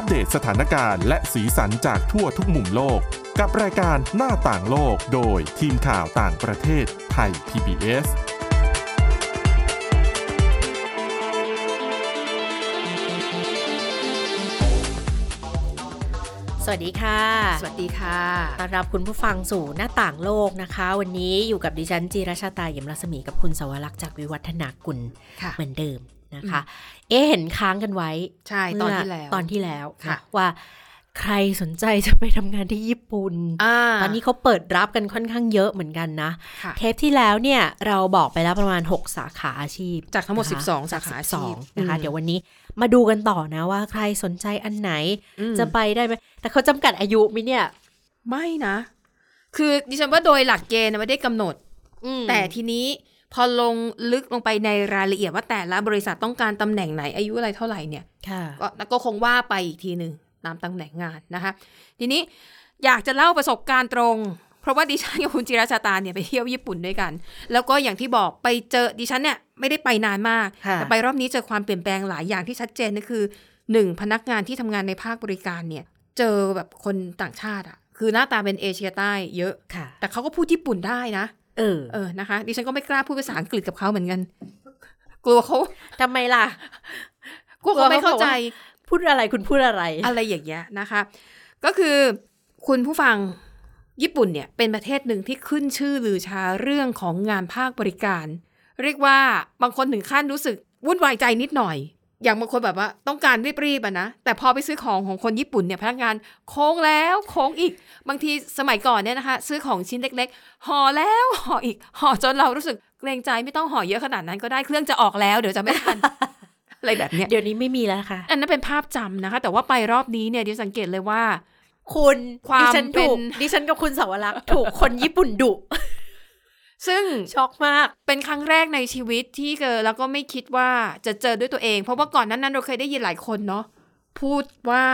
อัปเดตสถานการณ์และสีสันจากทั่วทุกมุมโลก กับรายการหน้าต่างโลกโดยทีมข่าวต่างประเทศไทย PBS สวัสดีค่ะ สวัสดีค่ะต้อนรับคุณผู้ฟังสู่หน้าต่างโลกนะคะ วันนี้อยู่กับดิฉันจีราชาตายเยมรัศมีกับคุณสวรักษ์จากวิวัฒนากุลค่ะเหมือนเดิม นะคะ เอ๊ะเห็นค้างกันไว้ ใช่ตอนที่แล้วตอนที่แล้วค่ะนะว่าใครสนใจจะไปทำงานที่ญี่ปุ่นอ่าตอนนี้เขาเปิดรับกันค่อนข้างเยอะเหมือนกันนะค่ะเทปที่แล้วเนี่ยเราบอกไปแล้วประมาณ 6 สาขาอาชีพ จากทั้งหมดนะคะ12 สาขาอาสชีองพนะคะอืมเดี๋ยววันนี้มาดูกันต่อนะว่าใครสนใจอันไหนอืมจะไปได้ไหม แต่เขาจำกัดอายุมิเนี่ย ไม่นะ คือดิฉันว่าโดยหลักเกณฑ์นะไม่ได้กำหนดอืมแต่ทีนี้ พอลงลึกลงไปในรายละเอียดว่าแต่ละบริษัทต้องการตำแหน่งไหนอายุอะไรเท่าไหร่เนี่ยค่ะก็ก็คงว่าไปอีกทีหนึ่งตามตำแหน่งงานนะคะ ทีนี้อยากจะเล่าประสบการณ์ตรง เพราะว่าดิฉันกับคุณจิราชาตาเนี่ยไปเที่ยวญี่ปุ่นด้วยกัน แล้วก็อย่างที่บอกไปเจอดิฉันเนี่ยไม่ได้ไปนานมากค่ะแต่ไปรอบนี้เจอความเปลี่ยนแปลงหลายอย่างที่ชัดเจนก็คือหนึ่งพนักงานที่ทำงานในภาคบริการเนี่ย เจอแบบคนต่างชาติอะคือหน้าตาเป็นเอเชียใต้เยอะค่ะแต่เขาก็พูดญี่ปุ่นได้นะ เออ เออนะคะ ดิฉันก็ไม่กล้าพูดภาษาอังกฤษกับเขาเหมือนกัน กลัวเขาทำไมล่ะ กลัวเขาไม่เข้าใจ พูดอะไรคุณพูดอะไร อะไรอย่างเงี้ยนะคะ ก็คือคุณผู้ฟังญี่ปุ่นเนี่ย เป็นประเทศหนึ่งที่ขึ้นชื่อลือชาเรื่องของงานภาคบริการ เรียกว่าบางคนถึงขั้นรู้สึกวุ่นวายใจนิดหน่อย อย่างบางคนแบบว่าต้องการรีบๆอะนะ แต่พอไปซื้อของของคนญี่ปุ่นเนี่ยพนักงานโค้งแล้วโค้งอีกบางทีสมัยก่อนเนี่ยนะคะ ซื้อของชิ้นเล็ก ๆห่อแล้วห่ออีกห่อจนเรารู้สึกเกรงใจไม่ต้องห่อเยอะขนาดนั้นก็ได้เครื่องจะออกแล้ว เดี๋ยวจะไม่ทันอะไรแบบเนี้ยเดี๋ยวนี้ไม่มีแล้วค่ะ อันนั้นเป็นภาพจำนะคะ แต่ว่าไปรอบนี้เนี่ยดิฉันสังเกตเลยว่า คุณความดิฉันถูกเป็นดิฉันกับคุณสาวรักษ์ถูกคนญี่ปุ่นดุ ซึ่งช็อกมากเป็นครั้งแรกในชีวิตที่เจอแล้วก็ไม่คิดว่าจะเจอด้วยตัวเอง เพราะว่าก่อนหนั้นนั้นเราเคยได้ยินหลายคนเนาะพูดว่า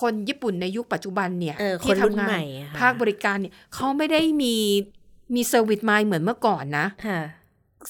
คนญี่ปุ่นในยุคปัจจุบันเนี่ยเออที่คนรุ่นทำงานใหม่น่ะค่ะภาคบริการเนี่ยเขาไม่ได้มีมี service mind เหมือนเมื่อก่อนนะค่ะ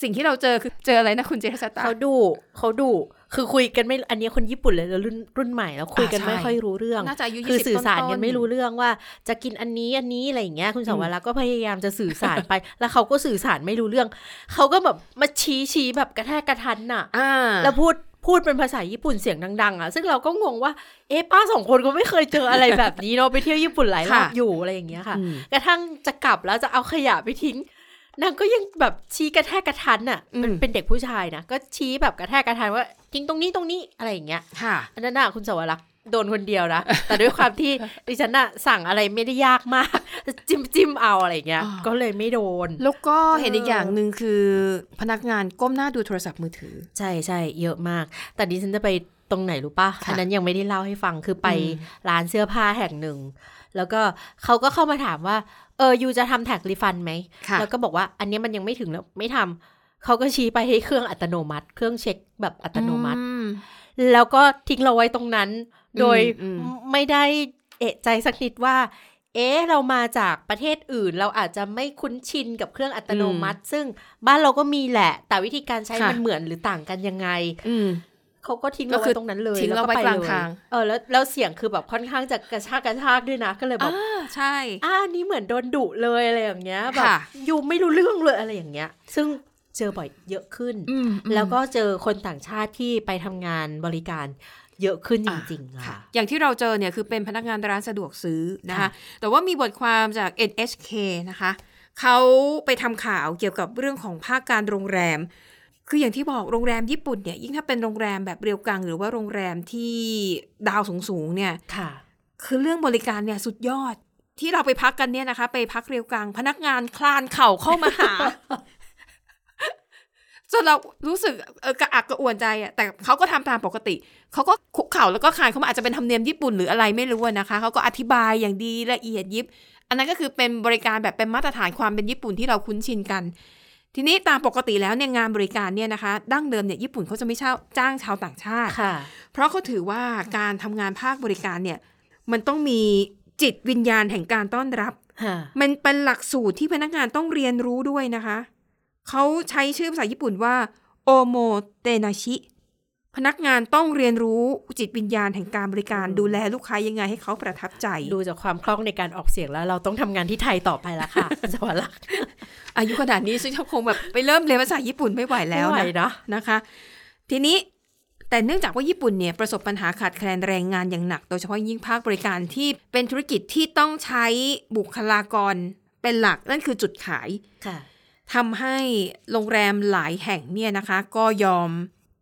สิ่งที่เราเจอคือเจออะไรนะคุณเจษตาเขาดุเขาดุ คือคุยกันไม่ อันนี้คนญี่ปุ่นเลยแล้วรุ่นรุ่นใหม่แล้วคุยกันอ่าใช่ไม่ค่อยรู้เรื่องน่าจะอายุคือ20สื่อสารกันต้ๆไม่รู้เรื่องว่า จะกินอันนี้อันนี้อะไรอย่างเงี้ย คุณสาวรักษ์ก็พยายามจะสื่อสารไป แล้วเขาก็สื่อสารไม่รู้เรื่อง เขาก็แบบมาชี้ชี้แบบกระแทกกระทันน่ะอ่าแล้วพูดพูดเป็นภาษาญี่ปุ่นเสียงดังๆ อะ ซึ่งเราก็งงว่า เอ๊ะป้าสองคนก็ไม่เคยเจออะไรแบบนี้เนาะไปเที่ยวญี่ปุ่นหลายรอบค่ะอยู่อะไรอย่างเงี้ยค่ะอืมกระทั่งจะกลับแล้วจะเอาขยะไปทิ้ง นางก็ยังแบบชี้กระแทกกระทันอะอืมมันเป็นเด็กผู้ชายนะ ก็ชี้แบบกระแทกกระทันว่าทิ้งตรงนี้ตรงนี้อะไรอย่างเงี้ย ค่ะ อันนั้นน่ะคุณสวรักษ์โดนคนเดียวนะ แต่ด้วยความที่ดิฉันน่ะสั่งอะไรไม่ได้ยากมาก จิ้มจิ้มเอาอะไรอย่างเงี้ยอ่าก็เลยไม่โดน แล้วก็เห็นอีกเออออย่างหนึ่งคือ พนักงานก้มหน้าดูโทรศัพท์มือถือ ใช่ใช่เยอะมาก แต่ดิฉันจะไปตรงไหนรู้ปะค่ะ อันนั้นยังไม่ได้เล่าให้ฟัง คือไปอืมร้านเสื้อผ้าแห่งหนึ่ง แล้วก็เขาก็เข้ามาถามว่า เออยูจะทำแท็กรีฟันไหมค่ะแล้วก็บอกว่าอันเนี้ยมันยังไม่ถึงแล้วไม่ทำเขาก็ชี้ไปให้เครื่องอัตโนมัติ เครื่องเช็คแบบอัตโนมัติอืมแล้วก็ทิ้งเราไว้ตรงนั้น โดยอืมไม่ได้เอะใจสักนิดว่า เอ๊ะเรามาจากประเทศอื่น เราอาจจะไม่คุ้นชินกับเครื่องอัตโนมัติ ซึ่งบ้านเราก็มีแหละ แต่วิธีการใช้ค่ะมันเหมือนหรือต่างกันยังไงอืม เขาก็ทิ้งก็เราคืไว้อตรงนั้นเลยทิ้งเราก็ไว้ปกลางยทาง เออแล้วแล้วเสียงคือแบบค่อนข้างจะกระชากกระชากด้วยนะก็เลยแบบอ่าใช่อ่านี่เหมือนโดนดุเลยอะไรอย่างเงี้ยแบบค่ะยูไม่รู้เรื่องเลยอะไรอย่างเงี้ย ซึ่งเจอบ่อยเยอะขึ้นอืมแล้วก็เจอคนต่างชาติที่ไปทำงานบริการเยอะขึ้นจอ่าริงๆค่ะ อย่างที่เราเจอเนี่ยคือเป็นพนักงานร้านสะดวกซื้อนะคะค่ะแต่ว่ามีบทความจาก NHK นะคะ เขาไปทำข่าวเกี่ยวกับเรื่องของภาคการโรงแรม คืออย่างที่บอกโรงแรมญี่ปุ่นเนี่ยยิ่งถ้าเป็นโรงแรมแบบเรียวกัง หรือว่าโรงแรมที่ดาวสูงๆเนี่ยค่ะ คือเรื่องบริการเนี่ยสุดยอดที่เราไปพักกันเนี่ยนะคะ ไปพักเรียวกัง พนักงานคลานเข่าเข้ามาหาจนเรารู้สึกเออกระอักกระอ่วนใจอะแต่เขาก็ทำตามปกติ เขาก็คุกเข่าแล้วก็คลานเขามาอาจจะเป็นธรรมเนียมญี่ปุ่นหรืออะไรไม่รู้อะนะคะเขาก็อธิบายอย่างดีละเอียดยิบ อันนั้นก็คือเป็นบริการแบบเป็นมาตรฐานความเป็นญี่ปุ่นที่เราคุ้นชินกัน ทีนี้ตามปกติแล้วเนี่ยงานบริการเนี่ยนะคะ ดั้งเดิมเนี่ยญี่ปุ่นเขาจะไม่เช่าจ้างชาวต่างชาติค่ะเพราะเขาถือว่าการทำงานภาคบริการเนี่ยมันต้องมีจิตวิญญาณแห่งการต้อนรับค่ะมันเป็นหลักสูตรที่พนักงานต้องเรียนรู้ด้วยนะคะ เขาใช้ชื่อภาษาญี่ปุ่นว่าโอโมเตนาชิ พนักงานต้องเรียนรู้จิตวิญญาณแห่งการบริการดูแลลูกค้ายังไงให้เขาประทับใจ ดูจากความคล่องในการออกเสียงแล้วเราต้องทำงานที่ไทยต่อไปละค่ะสวัสดีอายุขนาดนี้ซึ่งคงแบบไปเริ่มเรียนภาษาญี่ปุ่นไม่ไหวแล้วไม่ไหวนะเนาะนะคะ ทีนี้แต่เนื่องจากว่าญี่ปุ่นเนี่ยประสบปัญหาขาดแคลนแรงงานอย่างหนัก โดยเฉพาะยิ่งภาคบริการที่เป็นธุรกิจที่ต้องใช้บุคลากรเป็นหลักนั่นคือจุดขายค่ะทำให้โรงแรมหลายแห่งเนี่ยนะคะ ก็ยอม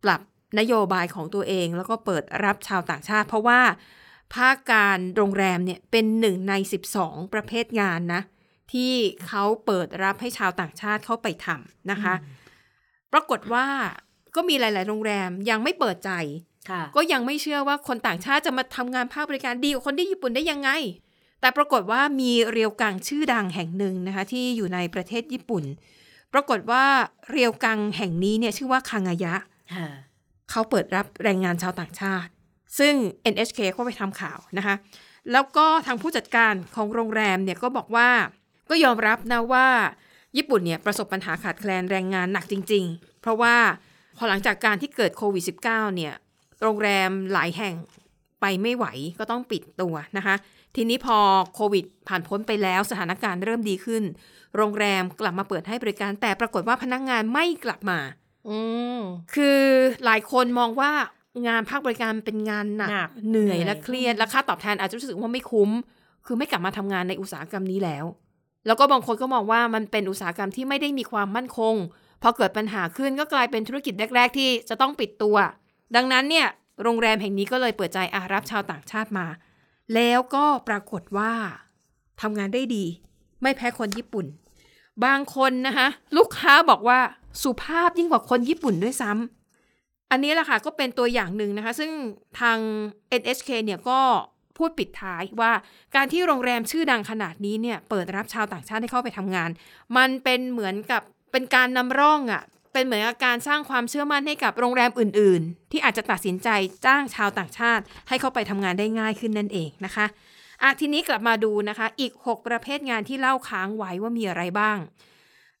ปรับ นโยบายของตัวเอง แล้วก็เปิดรับชาวต่างชาติ เพราะว่าภาคการโรงแรมเนี่ยเป็นหนึ่งใน 12 ประเภทงานนะ ที่เขาเปิดรับให้ชาวต่างชาติเข้าไปทำนะคะ ปรากฏว่าก็มีหลาย ๆ โรงแรมยังไม่เปิดใจค่ะก็ยังไม่เชื่อว่าคนต่างชาติจะมาทำงานภาคบริการดีกว่าคนที่ญี่ปุ่นได้ยังไง แต่ปรากฏว่ามีเรียวกังชื่อดังแห่งหนึ่งนะคะ ที่อยู่ในประเทศญี่ปุ่น ปรากฏว่าเรียวกังแห่งนี้เนี่ยชื่อว่าคางายะค่ะ เขาเปิดรับแรงงานชาวต่างชาติ ซึ่ง NHK ก็ไปทำข่าวนะคะ แล้วก็ทางผู้จัดการของโรงแรมเนี่ยก็บอกว่าก็ยอมรับนะว่า ญี่ปุ่นเนี่ยประสบปัญหาขาดแคลนแรงงานหนักจริง ๆ เพราะว่าพอหลังจากการที่เกิดโควิด -19 เนี่ยโรงแรมหลายแห่งไปไม่ไหวก็ต้องปิดตัวนะคะ ทีนี้พอโควิด ผ่านพ้นไปแล้วสถานการณ์เริ่มดีขึ้น โรงแรมกลับมาเปิดให้บริการแต่ปรากฏว่าพนักงานไม่กลับมา คือหลายคนมองว่างานภาคบริการเป็นงานหนักหนักเหนื่อยเหนื่อยและเครียดและค่าตอบแทนอาจจะรู้สึกว่าไม่คุ้ม คือไม่กลับมาทำงานในอุตสาหกรรมนี้แล้ว แล้วก็บางคนก็มองว่ามันเป็นอุตสาหกรรมที่ไม่ได้มีความมั่นคง พอเกิดปัญหาขึ้นก็กลายเป็นธุรกิจแรก ๆ ที่จะต้องปิดตัว ดังนั้นเนี่ยโรงแรมแห่งนี้ก็เลยเปิดใจอารับชาวต่างชาติมา แล้วก็ปรากฏว่าทำงานได้ดี ไม่แพ้คนญี่ปุ่น บางคนนะคะลูกค้าบอกว่าสุภาพยิ่งกว่าคนญี่ปุ่นด้วยซ้ำอันนี้แหละค่ะก็เป็นตัวอย่างหนึ่งนะคะ ซึ่งทาง NHK เนี่ยก็พูดปิดท้ายว่าการที่โรงแรมชื่อดังขนาดนี้เนี่ยเปิดรับชาวต่างชาติให้เข้าไปทำงาน มันเป็นเหมือนกับเป็นการนำร่องอะ่ะเป็นเหมือนกับการสร้างความเชื่อมั่นให้กับโรงแรมอื่น ๆ ที่อาจจะตัดสินใจจ้างชาวต่างชาติ ให้เข้าไปทำงานได้ง่ายขึ้นนั่นเองนะคะ อะทีนี้กลับมาดูนะคะ อีก 6 ประเภทงานที่เล่าค้างไว้ว่ามีอะไรบ้าง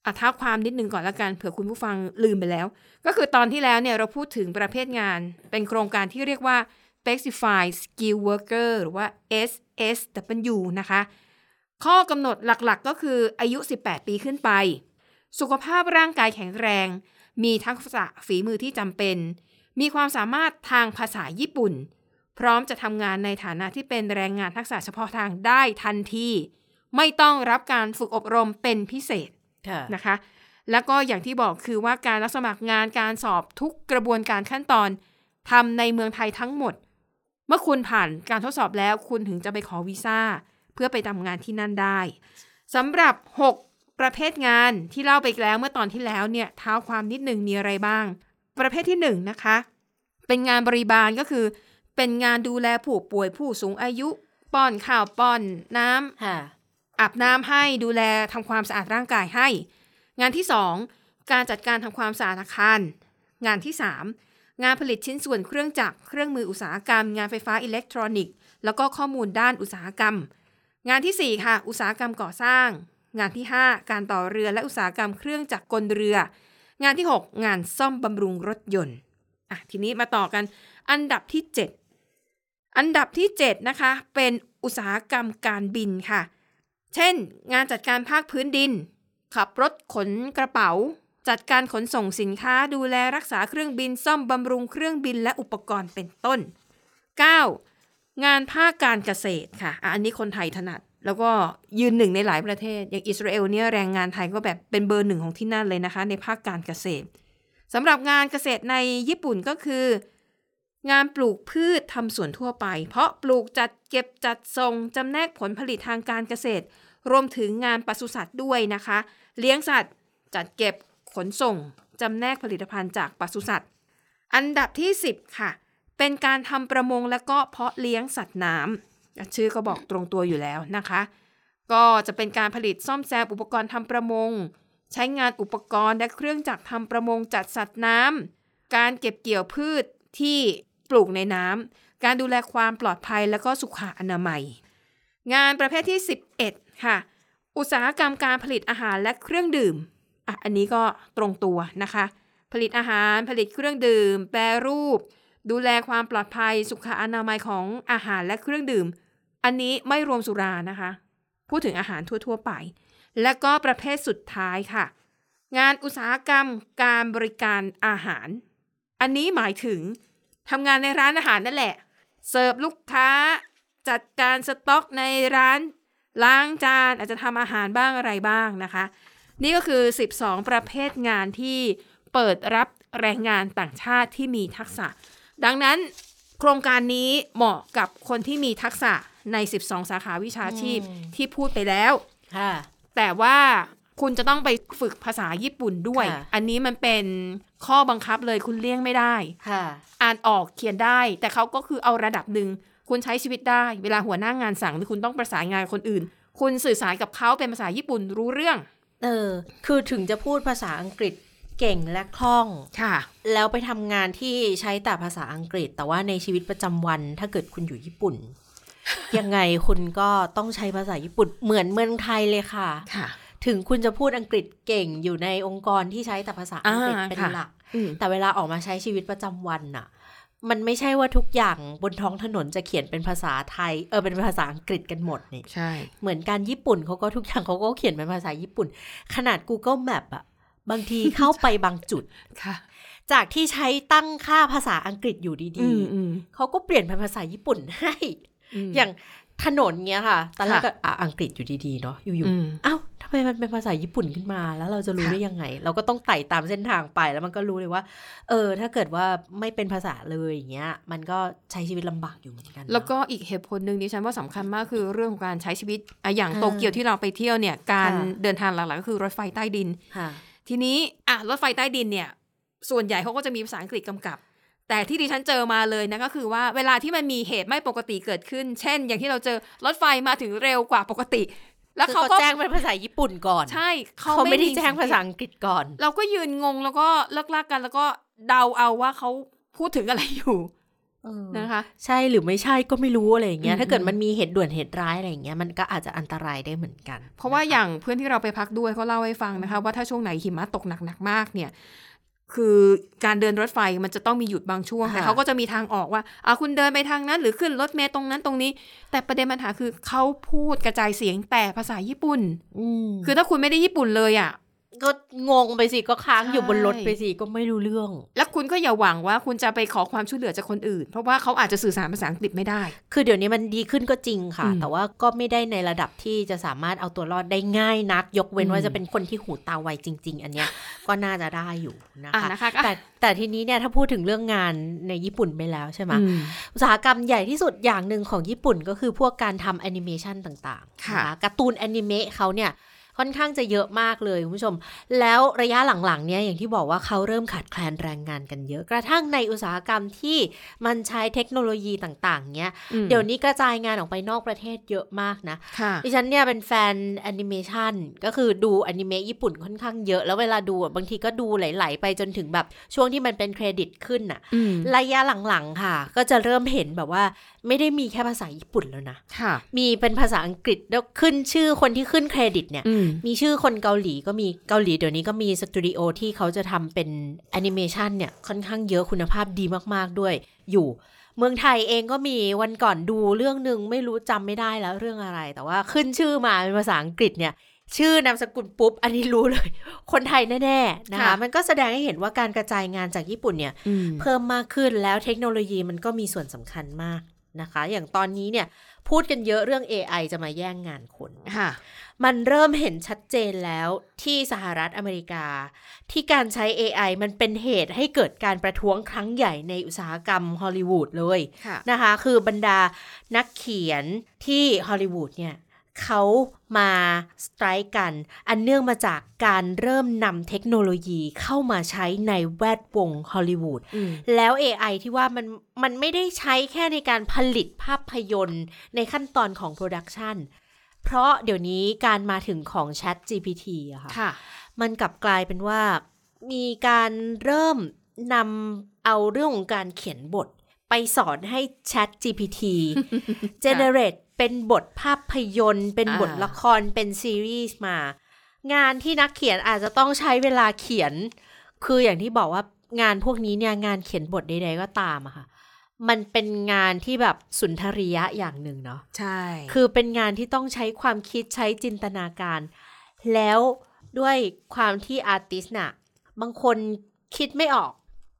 อะท้าความนิดนึงก่อนละกันเผื่อคุณผู้ฟังลืมไปแล้ว ก็คือตอนที่แล้วเนี่ยเราพูดถึงประเภทงาน เป็นโครงการที่เรียกว่า Specified Skill Worker หรือว่า SSW นะคะ ข้อกำหนดหลักๆก็คืออายุ 18 ปีขึ้นไป สุขภาพร่างกายแข็งแรง มีทักษะฝีมือที่จำเป็น มีความสามารถทางภาษาญี่ปุ่น พร้อมจะทำงานในฐานะที่เป็นแรงงานทักษะเฉพาะทางได้ทันที ไม่ต้องรับการฝึกอบรมเป็นพิเศษค่ะนะคะ แล้วก็อย่างที่บอกคือว่าการรับสมัครงานการสอบทุกกระบวนการขั้นตอนทำในเมืองไทยทั้งหมด เมื่อคุณผ่านการทดสอบแล้วคุณถึงจะไปขอวีซ่าเพื่อไปทำงานที่นั่นได้สำหรับ 6 ประเภทงานที่เล่าไปแล้วเมื่อตอนที่แล้วเนี่ยเท้าความนิดหนึ่งมีอะไรบ้าง ประเภทที่1นะคะ เป็นงานบริบาลก็คือ เป็นงานดูแลผู้ป่วยผู้สูงอายุ ป้อนข้าวป้อนน้ำค่ะอาบน้ำให้ดูแลทำความสะอาดร่างกายให้ งานที่2การจัดการทำความสะอาดอาคาร งานที่3งานผลิตชิ้นส่วนเครื่องจักรเครื่องมืออุตสาหกรรม งานไฟฟ้าอิเล็กทรอนิกส์ แล้วก็ข้อมูลด้านอุตสาหกรรม งานทีสี่ 4 ค่ะ อุตสาหกรรมก่อสร้าง งานที่ 5 การต่อเรือและอุตสาหกรรมเครื่องจักรกลเรือ งานที่ 6 งานซ่อมบำรุงรถยนต์อะทีนี้มาต่อกันอันดับที่ 7 อันดับที่ 7 นะคะ เป็นอุตสาหกรรมการบินค่ะ เช่น งานจัดการภาคพื้นดิน ขับรถขนกระเป๋า จัดการขนส่งสินค้าดูแลรักษาเครื่องบินซ่อมบำรุงเครื่องบินและอุปกรณ์เป็นต้น 9. งานภาคการเกษตรค่ะอะอันนี้คนไทยถนัด แล้วก็ยืนหนึ่งในหลายประเทศ อย่างอิสราเอลเนี่ยแรงงานไทยก็แบบเป็นเบอร์หนึ่งของที่นั่นเลยนะคะ ในภาคการเกษตรสำหรับงานเกษตรในญี่ปุ่นก็คือ งานปลูกพืชทำสวนทั่วไป เพราะปลูกจัดเก็บจัดส่งจำแนกผลผลิตทางการเกษตร รวมถึงงานปศุสัตว์ด้วยนะคะ เลี้ยงสัตว์ จัดเก็บขนส่งจำแนกผลิตภัณฑ์จากปศุสัตว์ อันดับที่ 10 ค่ะ เป็นการทำประมงและก็เพาะเลี้ยงสัตว์น้ำชื่อก็บอกตรงตัวอยู่แล้วนะคะ ก็จะเป็นการผลิตซ่อมแซมอุปกรณ์ทำประมง ใช้งานอุปกรณ์และเครื่องจักรทำประมงจัดสัตว์น้ำการเก็บเกี่ยวพืชที่ ปลูกในน้ำการดูแลความปลอดภัยและก็สุขอนามัย งานประเภทที่ 11 ค่ะ อุตสาหกรรมการผลิตอาหารและเครื่องดื่มอะอันนี้ก็ตรงตัวนะคะ ผลิตอาหารผลิตเครื่องดื่ม แปรรูป ดูแลความปลอดภัยสุขอนามัยของอาหารและเครื่องดื่ม อันนี้ไม่รวมสุรานะคะ พูดถึงอาหารทั่วๆไป และก็ประเภทสุดท้ายค่ะ งานอุตสาหกรรมการบริการอาหาร อันนี้หมายถึง ทำงานในร้านอาหารนั่นแหละ เสิร์ฟลูกค้า จัดการสต็อกในร้าน ล้างจานอาจจะทำอาหารบ้างอะไรบ้างนะคะ นี่ก็คือ 12 ประเภทงานที่เปิดรับแรงงานต่างชาติที่มีทักษะ ดังนั้นโครงการนี้เหมาะกับคนที่มีทักษะใน 12 สาขาวิชาชีพอืมที่พูดไปแล้วค่ะแต่ว่า คุณจะต้องไปฝึกภาษาญี่ปุ่นด้วยค่ะอันนี้มันเป็นข้อบังคับเลยคุณเลี่ยงไม่ได้ค่ะอ่านออกเขียนได้ แต่เขาก็คือเอาระดับหนึ่งคุณใช้ชีวิตได้ เวลาหัวหน้างงานสั่งหรือคุณต้องประสานงานกับคนอื่น คุณสื่อสารกับเขาเป็นภาษาญี่ปุ่นรู้เรื่อง เออ คือถึงจะพูดภาษาอังกฤษเก่งและคล่อง ค่ะ แล้วไปทำงานที่ใช้แต่ภาษาอังกฤษ แต่ว่าในชีวิตประจำวันถ้าเกิดคุณอยู่ญี่ปุ่น ยังไงคุณก็ต้องใช้ภาษาญี่ปุ่นเหมือนเมืองไทยเลยค่ะ ค่ะ ถึงคุณจะพูดอังกฤษเก่งอยู่ในองค์กรที่ใช้แต่ภาษาอังกฤษอ่าเป็นค่ะหลักอืมแต่เวลาออกมาใช้ชีวิตประจำวันน่ะ มันไม่ใช่ว่าทุกอย่างบนท้องถนนจะเขียนเป็นภาษาไทย เออเป็นภาษาอังกฤษกันหมดนี่ใช่ เหมือนการญี่ปุ่นเขาก็ทุกอย่างเขาก็เขียนเป็นภาษาญี่ปุ่น ขนาด Google Map อะบางทีเข้าไปบางจุดค่ะ จากที่ใช้ตั้งค่าภาษาอังกฤษอยู่อืดีมอืมๆเขาก็เปลี่ยนเป็นภาษาญี่ปุ่นให้มอย่างถนนเงี้ยค่ะตอนแรกค่ะก็อะอังกฤษอยู่ดีๆเนาะอยู่อืมๆอ้าวทำ ไมมันเป็นภาษาญี่ปุ่นขึ้นมาแล้วเราจะรู้ค่ะได้ยังไง เราก็ต้องไต่ตามเส้นทางไปแล้วมันก็รู้เลยว่า เออ ถ้าเกิดว่าไม่เป็นภาษาเลยอย่างเงี้ย มันก็ใช้ชีวิตลำบากอยู่เหมือนกันเนอะแล้วก็อีกเหตุผลหนึ่งดิฉันว่าสำคัญมากคือเรื่องของการใช้ชีวิตอะอย่างอ่าโตเกียวที่เราไปเที่ยวเนี่ย การค่ะเดินทางหลักๆก็คือรถไฟใต้ดินค่ะทีนี้อะรถไฟใต้ดินเนี่ย ส่วนใหญ่เขาก็จะมีภาษาอังกฤษกำกับ แต่ที่ดิฉันเจอมาเลยนะก็คือว่าเวลาที่มันมีเหตุไม่ปกติเกิดขึ้น เช่น อย่างที่เราเจอรถไฟมาถึงเร็วกว่าปกติ แล้วคือเขาเขาก็แจ้งเป็นภาษาญี่ปุ่นก่อน ใช่เขาไม่ได้แจ้งภาษาอังกฤษก่อน เราก็ยืนงงแล้วก็เลิกลากกันแล้วก็เดาเอาว่าเขาพูดถึงอะไรอยู่นะคะ ใช่หรือไม่ใช่ก็ไม่รู้อะไรอย่างเงี้ยอืมถ้าเกิดมันมีเหตุด่วนเหตุร้ายอะไรอย่างเงี้ยมันก็อาจจะอันตรายได้เหมือนกัน เพราะว่านะคะอย่างเพื่อนที่เราไปพักด้วยเขาเล่าให้ฟังนะคะ ว่าถ้าช่วงไหนหิมะตกหนักๆมากเนี่ย คือการเดินรถไฟมันจะต้องมีหยุดบางช่วงค่ะแต่เขาก็จะมีทางออกว่าอะคุณเดินไปทางนั้น หรือขึ้นรถเมล์ตรงนั้นตรงนี้ แต่ประเด็นปัญหาคือเขาพูดกระจายเสียงแต่ภาษาญี่ปุ่นอืมคือถ้าคุณไม่ได้ญี่ปุ่นเลยอะ ก็งงไปสิก็ค้างอยู่ใช่บนรถไปสิก็ไม่รู้เรื่อง แล้วคุณก็อย่าหวังว่าคุณจะไปขอความช่วยเหลือจากคนอื่น เพราะว่าเขาอาจจะสื่อสารภาษาอังกฤษไม่ได้ คือเดี๋ยวนี้มันดีขึ้นก็จริงค่ะอืมแต่ว่าก็ไม่ได้ในระดับที่จะสามารถเอาตัวรอดได้ง่ายนัก ยกเว้นอืมว่าจะเป็นคนที่หูตาไวจริง ๆ อันเนี้ยก็น่าจะได้อยู่นะอะคะนะคะแต่แต่ทีนี้เนี่ยถ้าพูดถึงเรื่องงานในญี่ปุ่นไปแล้วใช่ไหมอืมอุตสาหกรรมใหญ่ที่สุดอย่างหนึ่งของญี่ปุ่นก็คือพวกการทำแอนิเมชันต่างๆค่ะนการ์ตูนแอนิเมะเขาเนี่ย ค่อนข้างจะเยอะมากเลยคุณผู้ชม แล้วระยะหลังๆเนี่ยอย่างที่บอกว่าเขาเริ่มขาดแคลนแรงงานกันเยอะ กระทั่งในอุตสาหกรรมที่มันใช้เทคโนโลยีต่างๆเนี้ยอืมเดี๋ยวนี้กระจายงานออกไปนอกประเทศเยอะมากนะค่ะดิฉันเนี่ยเป็นแฟนแอนิเมชันก็คือดูแอนิเมะญี่ปุ่นค่อนข้างเยอะแล้วเวลาดูอะบางทีก็ดูไหลๆไปจนถึงแบบช่วงที่มันเป็นเครดิตขึ้นน่ะอืมระยะหลังๆค่ะ ก็จะเริ่มเห็นแบบว่าไม่ได้มีแค่ภาษาญี่ปุ่นแล้วนะค่ะมีเป็นภาษาอังกฤษแล้วขึ้นชื่อคนที่ขึ้นเครดิตเนี่ยอืมมีชื่อคนเกาหลีก็มีเกาหลีเดี๋ยวนี้ก็มีสตูดิโอที่เขาจะทำเป็นแอนิเมชันเนี่ยค่อนข้างเยอะคุณภาพดีมากๆด้วยอยู่เมืองไทยเองก็มีวันก่อนดูเรื่องหนึ่งไม่รู้จำไม่ได้แล้วเรื่องอะไร แต่ว่าขึ้นชื่อมาเป็นภาษาอังกฤษเนี่ยชื่อนามสกุลปุ๊บ อันนี้รู้เลย คนไทยแน่ๆนะคะค่ะมันก็แสดงให้เห็นว่าการกระจายงานจากญี่ปุ่นเนี่ยอืมเพิ่มมากขึ้นแล้วเทคโนโลยีมันก็มีส่วนสำคัญมาก นะคะ อย่างตอนนี้เนี่ยพูดกันเยอะเรื่อง AI จะมาแย่งงานคนค่ะมันเริ่มเห็นชัดเจนแล้วที่สหรัฐอเมริกา ที่การใช้ AI มันเป็นเหตุให้เกิดการประท้วงครั้งใหญ่ในอุตสาหกรรมฮอลลีวูดเลยค่ะนะคะ คือบรรดานักเขียนที่ฮอลลีวูดเนี่ย เขามา strike กัน อันเนื่องมาจากการเริ่มนำเทคโนโลยีเข้ามาใช้ในแวดวงฮอลลีวูดอืมแล้ว AI ที่ว่ามันมันไม่ได้ใช้แค่ในการผลิตภาพยนตร์ในขั้นตอนของ production เพราะเดี๋ยวนี้การมาถึงของ Chat GPT อะค่ะค่ะมันกลับกลายเป็นว่า มีการเริ่มนำเอาเรื่องของการเขียนบท ไปสอนให้ Chat GPT generate เป็นบทภาพยนตร์ เป็นบทอ่าละครเป็นซีรีส์มา งานที่นักเขียนอาจจะต้องใช้เวลาเขียน คืออย่างที่บอกว่างานพวกนี้เนี่ยงานเขียนบทใดๆก็ตามอะค่ะ มันเป็นงานที่แบบสุนทรียะอย่างหนึ่งเนาะใช่ คือเป็นงานที่ต้องใช้ความคิดใช้จินตนาการ แล้วด้วยความที่ artist น่ะบางคนคิดไม่ออก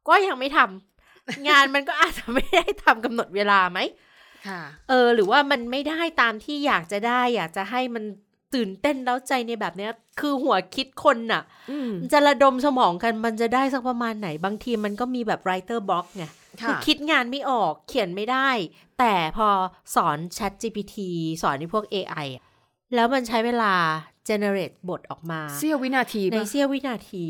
ก็ยังไม่ทำงานมันก็อาจจะไม่ได้ทำกำหนดเวลาไหมค่ะ เออ หรือว่ามันไม่ได้ตามที่อยากจะได้ อยากจะให้มันตื่นเต้นแล้วใจในแบบเนี้ย คือหัวคิดคนน่ะอืมมันจะระดมสมองกันมันจะได้สักประมาณไหน บางทีมันก็มีแบบ writer block ไงค่ะคือคิดงานไม่ออกเขียนไม่ได้ แต่พอสอน Chat GPT สอนในพวก AI อะแล้วมันใช้เวลา generate บทออกมาเสี้ยววินาทีในปะเสี้ยววินาที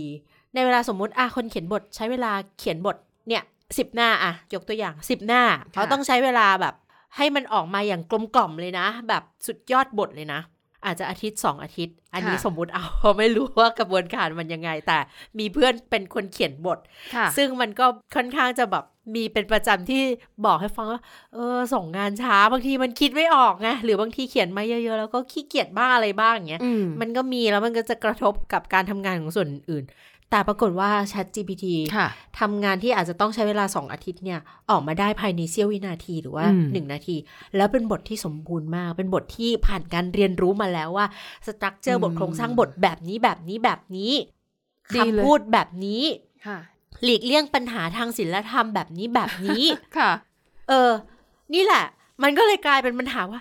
ในเวลาสมมุติอะคนเขียนบทใช้เวลาเขียนบทเนี่ยสิบหน้าอะยกตัวอย่างสิบหน้าเขาต้องใช้เวลาแบบ ให้มันออกมาอย่างกลมกล่อมเลยนะ แบบสุดยอดบทเลยนะ อาจจะอาทิตย์สองอาทิตย์ อันนี้สมมุติเอาเพราะไม่รู้ว่ากระบวนการมันยังไง แต่มีเพื่อนเป็นคนเขียนบทค่ะซึ่งมันก็ค่อนข้างจะแบบมีเป็นประจำที่บอกให้ฟังว่าเออส่งงานช้าบางทีมันคิดไม่ออกไงหรือบางทีเขียนมาเยอะๆ แล้วก็ขี้เกียจบ้างอะไรบ้างอย่างเงี้ยอืมมันก็มีแล้วมันก็จะกระทบกับการทำงานของส่วนอื่น แต่ปรากฏว่า Chat GPT ค่ะทำงานที่อาจจะต้องใช้เวลา 2 อาทิตย์เนี่ย ออกมาได้ภายในเสี้ยววินาทีหรือว่าอืม1นาที แล้วเป็นบทที่สมบูรณ์มาก เป็นบทที่ผ่านการเรียนรู้มาแล้วว่าสตรัคเจอร์บทโครงสร้างบทแบบนี้แบบนี้แบบนี้คำพูดแบบนี้ค่ะหลีกเลี่ยงปัญหาทางศีลธรรมแบบนี้แบบนี้ค่ะ เออ นี่แหละ มันก็เลยกลายเป็นปัญหาว่า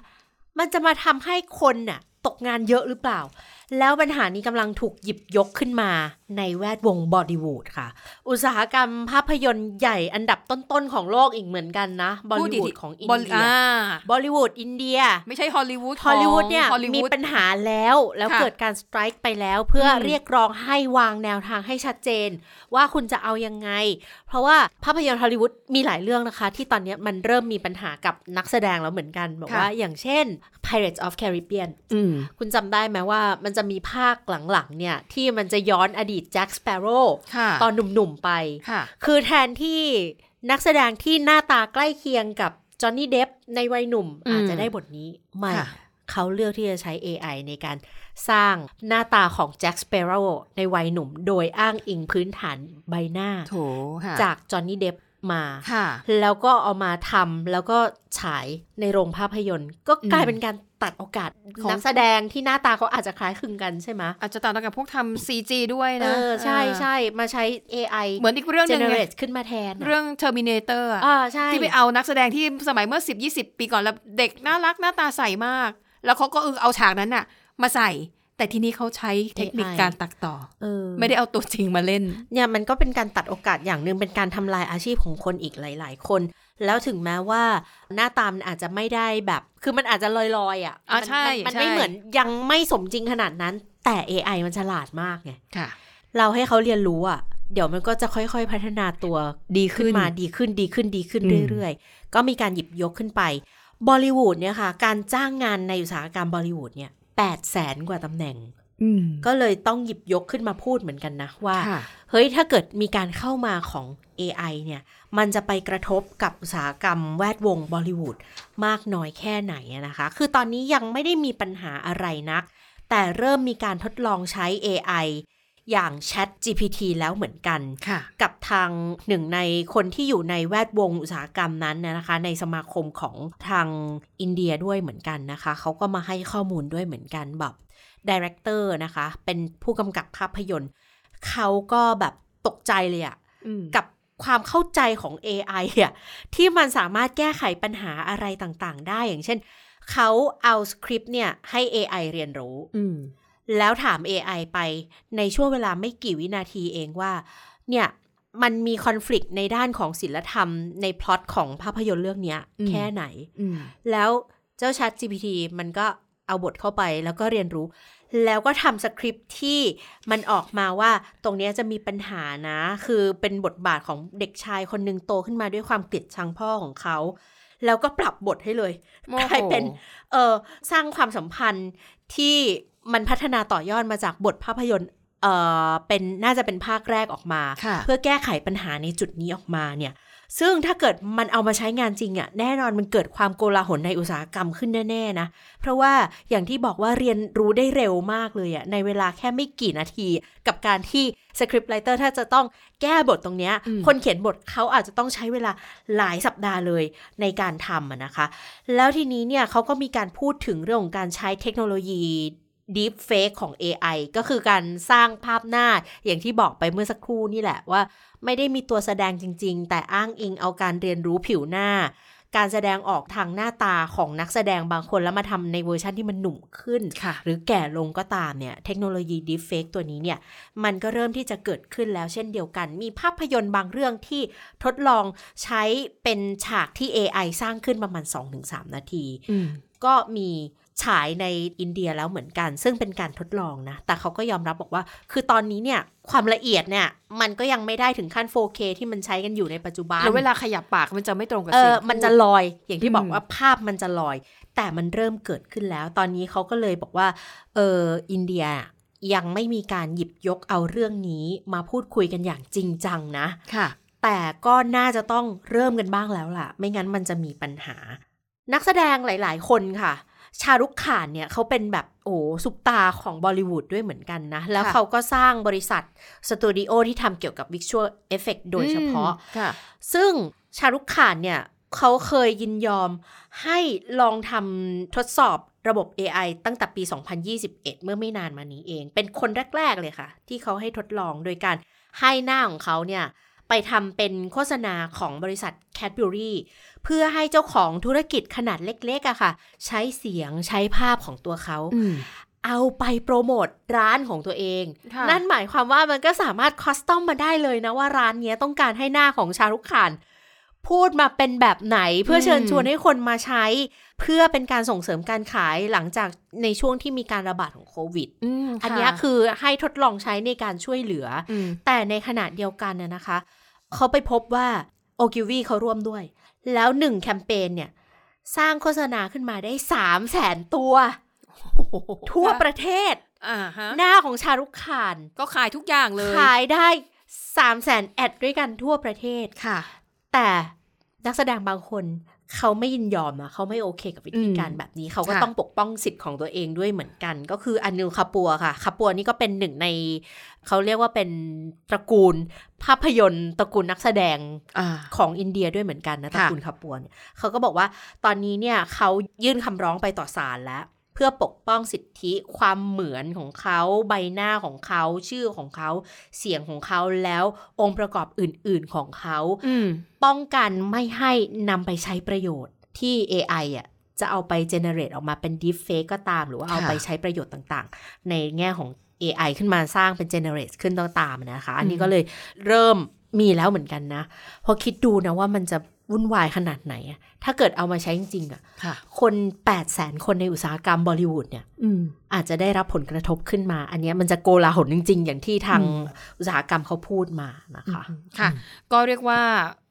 มันจะมาทำให้คนน่ะ ตกงานเยอะหรือเปล่า แล้วปัญหานี้กำลังถูกหยิบยกขึ้นมาในแวดวงบอลิวูดค่ะ อุตสาหกรรมภาพยนตร์ใหญ่อันดับต้นๆของโลกอีกเหมือนกันนะบอลิวูดของอินบอลเดียอ่าบอลิวูดอินเดีย ไม่ใช่ฮอลลีวูดฮอลลีวูดเนี่ยฮอลลีมีวูดปัญหาแล้วแล้วค่ะเกิดการ strike ไปแล้วเพื่ออมเรียกร้องให้วางแนวทางให้ชัดเจน ว่าคุณจะเอายังไง เพราะว่าภาพยนตร์ฮอลลีวูดมีหลายเรื่องนะคะ ที่ตอนเนี้ยมันเริ่มมีปัญหากับนักแสดงแล้วเหมือนกันบอกว่าอย่างเช่น Pirates of Caribbean อืมคุณจำได้ไหมว่ามันจะมีภาคหลังๆเนี่ย ที่มันจะย้อนอดีตแจ็คสเปโร่ค่ะตอนหนุ่มๆไปค่ะคือแทนที่นักแสดงที่หน้าตาใกล้เคียงกับจอห์นนี่เดฟในวัยหนุ่มอืมอาจจะได้บทนี้ไม่ค่ะเขาเลือกที่จะใช้ AI ในการสร้างหน้าตาของแจ็คสเปโร่ในวัยหนุ่ม โดยอ้างอิงพื้นฐานใบหน้าโถค่ะจากจอห์นนี่เดฟ มาค่ะแล้วก็เอามาทำแล้วก็ฉายในโรงภาพยนตร์ ก็กลายอืมเป็นการตัดโอกาสของนักแสดงที่หน้าตาเขาอาจจะคล้ายคลึงกันใช่ไหมอาจจะต่างกับพวกทำ CG ด้วยเอนะอใช่เออใช่มาใช้ AI เหมือนอีกเรื่องหนึงไง generate ขึ้นมาแทนอะเรื่อง Terminator อะอ่าใช่ที่ไปเอานักแสดงที่สมัยเมื่อ 10 20 ปีก่อนแล้วเด็กน่ารักหน้าตาใสมาก แล้วเขาก็เออเอาฉากนั้นน่ะมาใส่ แต่ทีนี้เขาใช้เทคนิค AI การตัดต่อเออไม่ได้เอาตัวจริงมาเล่น เนี่ยมันก็เป็นการตัดโอกาสอย่างหนึ่งเป็นการทำลายอาชีพของคนอีกหลาย ๆ คน แล้วถึงแม้ว่าหน้าตามนอาจจะไม่ได้แบบ คือมันอาจจะลอยๆอะอะมันใช่มันมันใช่ไม่เหมือนยังไม่สมจริงขนาดนั้น แต่ AI มันฉลาดมากไงค่ะ เราให้เขาเรียนรู้อะเดี๋ยวมันก็จะค่อยๆ พัฒนาตัวดีขึ้นขึ้นมาดีขึ้นดีขึ้นดีขึ้นอืมเรื่อยๆ ก็มีการหยิบยกขึ้นไปบอลิวูดเนี่ยค่ะ การจ้างงานในอุตสาหกรรมบอลิวูดเนี่ย แปดแสนกว่าตำแหน่งอืมก็เลยต้องหยิบยกขึ้นมาพูดเหมือนกันนะว่าค่ะเฮ้ยถ้าเกิดมีการเข้ามาของ AI เนี่ย มันจะไปกระทบกับอุตสาหกรรมแวดวงบอลิวูดมากน้อยแค่ไหนอะนะคะ คือตอนนี้ยังไม่ได้มีปัญหาอะไรนัก แต่เริ่มมีการทดลองใช้ AI อย่าง Chat GPT แล้วเหมือนกันค่ะกับทางหนึ่งในคนที่อยู่ในแวดวงอุตสาหกรรมนั้นนะคะ ในสมาคมของทางอินเดียด้วยเหมือนกันนะคะเขาก็มาให้ข้อมูลด้วยเหมือนกันแบบ director นะคะ เป็นผู้กำกับภาพยนตร์เขาก็แบบตกใจเลยอะอืมกับความเข้าใจของ AI อะที่มันสามารถแก้ไขปัญหาอะไรต่างๆ ได้อย่างเช่นเขาเอาสคริปต์เนี่ยให้ AI เรียนรู้อืม แล้วถาม AI ไปในช่วงเวลาไม่กี่วินาทีเองว่า เนี่ยมันมีคอน FLICT ในด้านของศิลธรรมในพล็อตของภาพยนตร์เรื่องเนี้ยอืมแค่ไหนอืมแล้วเจ้า Chat GPT มันก็เอาบทเข้าไปแล้วก็เรียนรู้ แล้วก็ทำสคริปต์ที่มันออกมาว่าตรงเนี้ยจะมีปัญหานะ คือเป็นบทบาทของเด็กชายคนหนึ่งโตขึ้นมาด้วยความเกลียดชังพ่อของเขา แล้วก็ปรับบทให้เลยโมโหกลายเป็นเออสร้างความสัมพันธ์ที่ มันพัฒนาต่อยอดมาจากบทภาพยนตร์เออเป็นน่าจะเป็นภาคแรกออกมาค่ะเพื่อแก้ไขปัญหาในจุดนี้ออกมาเนี่ย ซึ่งถ้าเกิดมันเอามาใช้งานจริงอะ่ะแน่นอนมันเกิดความโกลาหลในอุตสาหกรรมขึ้นแน่ๆนะ เพราะว่าอย่างที่บอกว่าเรียนรู้ได้เร็วมากเลยอะ่ะในเวลาแค่ไม่กี่นาที กับการที่สคริปต์ไรเตอร์ถ้าจะต้องแก้บทตรงเนี้ยอืมคนเขียนบทเขาอาจจะต้องใช้เวลาหลายสัปดาห์เลยในการทำอะนะคะ แล้วทีนี้เนี่ยเขาก็มีการพูดถึงเรื่องของการใช้เทคโนโลยี Deep Fake ของ AI ก็คือการสร้างภาพหน้าอย่างที่บอกไปเมื่อสักครู่นี่แหละว่า ไม่ได้มีตัวแสดงจริง ๆ แต่อ้างอิงเอาการเรียนรู้ผิวหน้า การแสดงออกทางหน้าตาของนักแสดงบางคนแล้วมาทำในเวอร์ชันที่มันหนุ่มขึ้นค่ะหรือแก่ลงก็ตามเนี่ย เทคโนโลยี Deepfake ตัวนี้เนี่ย มันก็เริ่มที่จะเกิดขึ้นแล้วเช่นเดียวกัน มีภาพยนตร์บางเรื่องที่ทดลองใช้เป็นฉากที่ AI สร้างขึ้นประมาณ 2-3 นาทีอืมก็มี ฉายในอินเดียแล้วเหมือนกัน ซึ่งเป็นการทดลองนะ แต่เขาก็ยอมรับบอกว่า คือตอนนี้เนี่ยความละเอียดเนี่ย มันก็ยังไม่ได้ถึงขั้น 4K ที่มันใช้กันอยู่ในปัจจุบันแล้วเวลาขยับปากมันจะไม่ตรงกับเอเสียองมันจะลอยอย่างที่บอกอืมว่าภาพมันจะลอย แต่มันเริ่มเกิดขึ้นแล้ว ตอนนี้เขาก็เลยบอกว่าเอออินเดียยังไม่มีการหยิบยกเอาเรื่องนี้มาพูดคุยกันอย่างจริงจังนะค่ะ แต่ก็น่าจะต้องเริ่มกันบ้างแล้วล่ะ ไม่งั้นมันจะมีปัญหา นักแสดงหลาย ๆ คนค่ะ ชารุกขานเนี่ยเขาเป็นแบบโอ้ซุปตาร์ของบอลิวูดด้วยเหมือนกันนะ แล้วค่ะเขาก็สร้างบริษัทสตูดิโอที่ทำเกี่ยวกับ visual effect โดยเฉพาะอืมค่ะซึ่งชารุกขานเนี่ยเขาเคยยินยอมให้ลองทำทดสอบระบบ AI ตั้งแต่ปี 2021 เมื่อไม่นานมานี้เอง เป็นคนแรก ๆ เลยค่ะ ที่เขาให้ทดลองโดยการให้หน้าของเขาเนี่ย ไปทำเป็นโฆษณาของบริษัท Cadbury เพื่อให้เจ้าของธุรกิจขนาดเล็กๆอะค่ะ ใช้เสียงใช้ภาพของตัวเขาอืมเอาไปโปรโมทร้านของตัวเองค่ะนั่นหมายความว่ามันก็สามารถคอสตอมมาได้เลยนะว่าร้านเนี้ยต้องการให้หน้าของชารุกขานพูดมาเป็นแบบไหนเพื่อเชิญชวนให้คนมาใช้ เพื่อเป็นการส่งเสริมการขายหลังจากในช่วงที่มีการระบาดของโควิดอืมอันเนี้ยคือให้ทดลองใช้ในการช่วยเหลือมแต่ในขณะเดียวกันน่ะนะคะ เขาไปพบว่าโอกิวีเขาร่วมด้วย แล้วหนึ่งแคมเปญเนี่ย สร้างโฆษณาขึ้นมาได้สามแสนตัว ทั่วประเทศอ่าฮะหน้าของชารุกขาน ก็ขายทุกอย่างเลย ขายได้สามแสนแอดด้วยกันทั่วประเทศค่ะ แต่นักแสดงบางคน เขาไม่ยินยอมอะเขาไม่โอเคกับวิธีการอืมแบบนี้ เขาก็ค่ะต้องปกป้องสิทธิ์ของตัวเองด้วยเหมือนกัน ก็คืออนิลคาปัวค่ะคาปัวนี่ก็เป็นหนึ่งใน เขาเรียกว่าเป็นตระกูลภาพยนตร์ตระกูลนักแสดงอ่าของอินเดียด้วยเหมือนกันนะตระค่ะกูลคาปัวเนี่ยเขาก็บอกว่าตอนนี้เนี่ยเขายื่นคำร้องไปต่อศาลแล้ว เพื่อปกป้องสิทธิความเหมือนของเขาใบหน้าของเขาชื่อของเขาเสียงของเขาแล้วองค์ประกอบอื่น ๆของเขาอืมป้องกันไม่ให้นำไปใช้ประโยชน์ที่ AI อะจะเอาไป generate ออกมาเป็น deepfake ก็ตาม หรือว่าเอาค่ะไปใช้ประโยชน์ต่างๆ ในแง่ของ AI ขึ้นมาสร้างเป็น generate ขึ้นต้องตามนะคะ อันนี้ก็เลยเริ่มมีแล้วเหมือนกันนะ พอคิดดูนะว่ามันจะ วุ่นวายขนาดไหนอะถ้าเกิดเอามาใช้จริงๆอะค่ะคน8 0 0แสนคนในอุตสาหกรรมบอลิวูดเนี่ยอืมอาจจะได้รับผลกระทบขึ้นมา อันเนี้ยมันจะโกลาหลจริง ๆ อย่างที่ทางอืมอุตสาหกรรมเขาพูดมานะคะ ค่ะ ก็เรียกว่า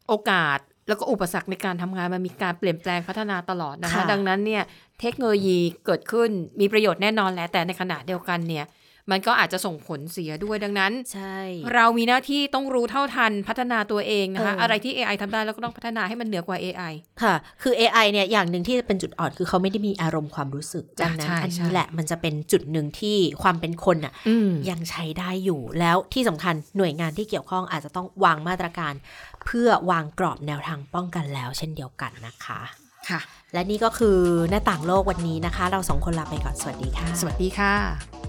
โอกาสแล้วก็อุปสรรคในการทำงานมันมีการเปลี่ยนแปลงพัฒนาตลอดนะคะค่ะดังนั้นเนี่ยเทคโนโลยีเกิดขึ้นมีประโยชน์แน่นอนแหละแต่ในขณะเดียวกันเนี่ย มันก็อาจจะส่งผลเสียด้วยดังนั้น ใช่ เรามีหน้าที่ต้องรู้เท่าทันพัฒนาตัวเองนะคะเออออะไรที่ AI ทำได้แล้วก็ต้องพัฒนาให้มันเหนือกว่า AI ค่ะ คือ AI เนี่ยอย่างหนึ่งที่เป็นจุดอ่อนคือเขาไม่ได้มีอารมณ์ความรู้สึกจ้ะดังนั้นใช่อันใช่นี้แหละมันจะเป็นจุดหนึ่งที่ความเป็นคนอะอืมยังใช้ได้อยู่แล้วที่สำคัญหน่วยงานที่เกี่ยวข้องอาจจะต้องวางมาตรการ เพื่อวางกรอบแนวทางป้องกันแล้ว เช่นเดียวกันนะคะค่ะและนี่ก็คือหน้าต่างโลกวันนี้นะคะ เราสองคนลาไปก่อน สวัสดีค่ะ สวัสดีค่ะ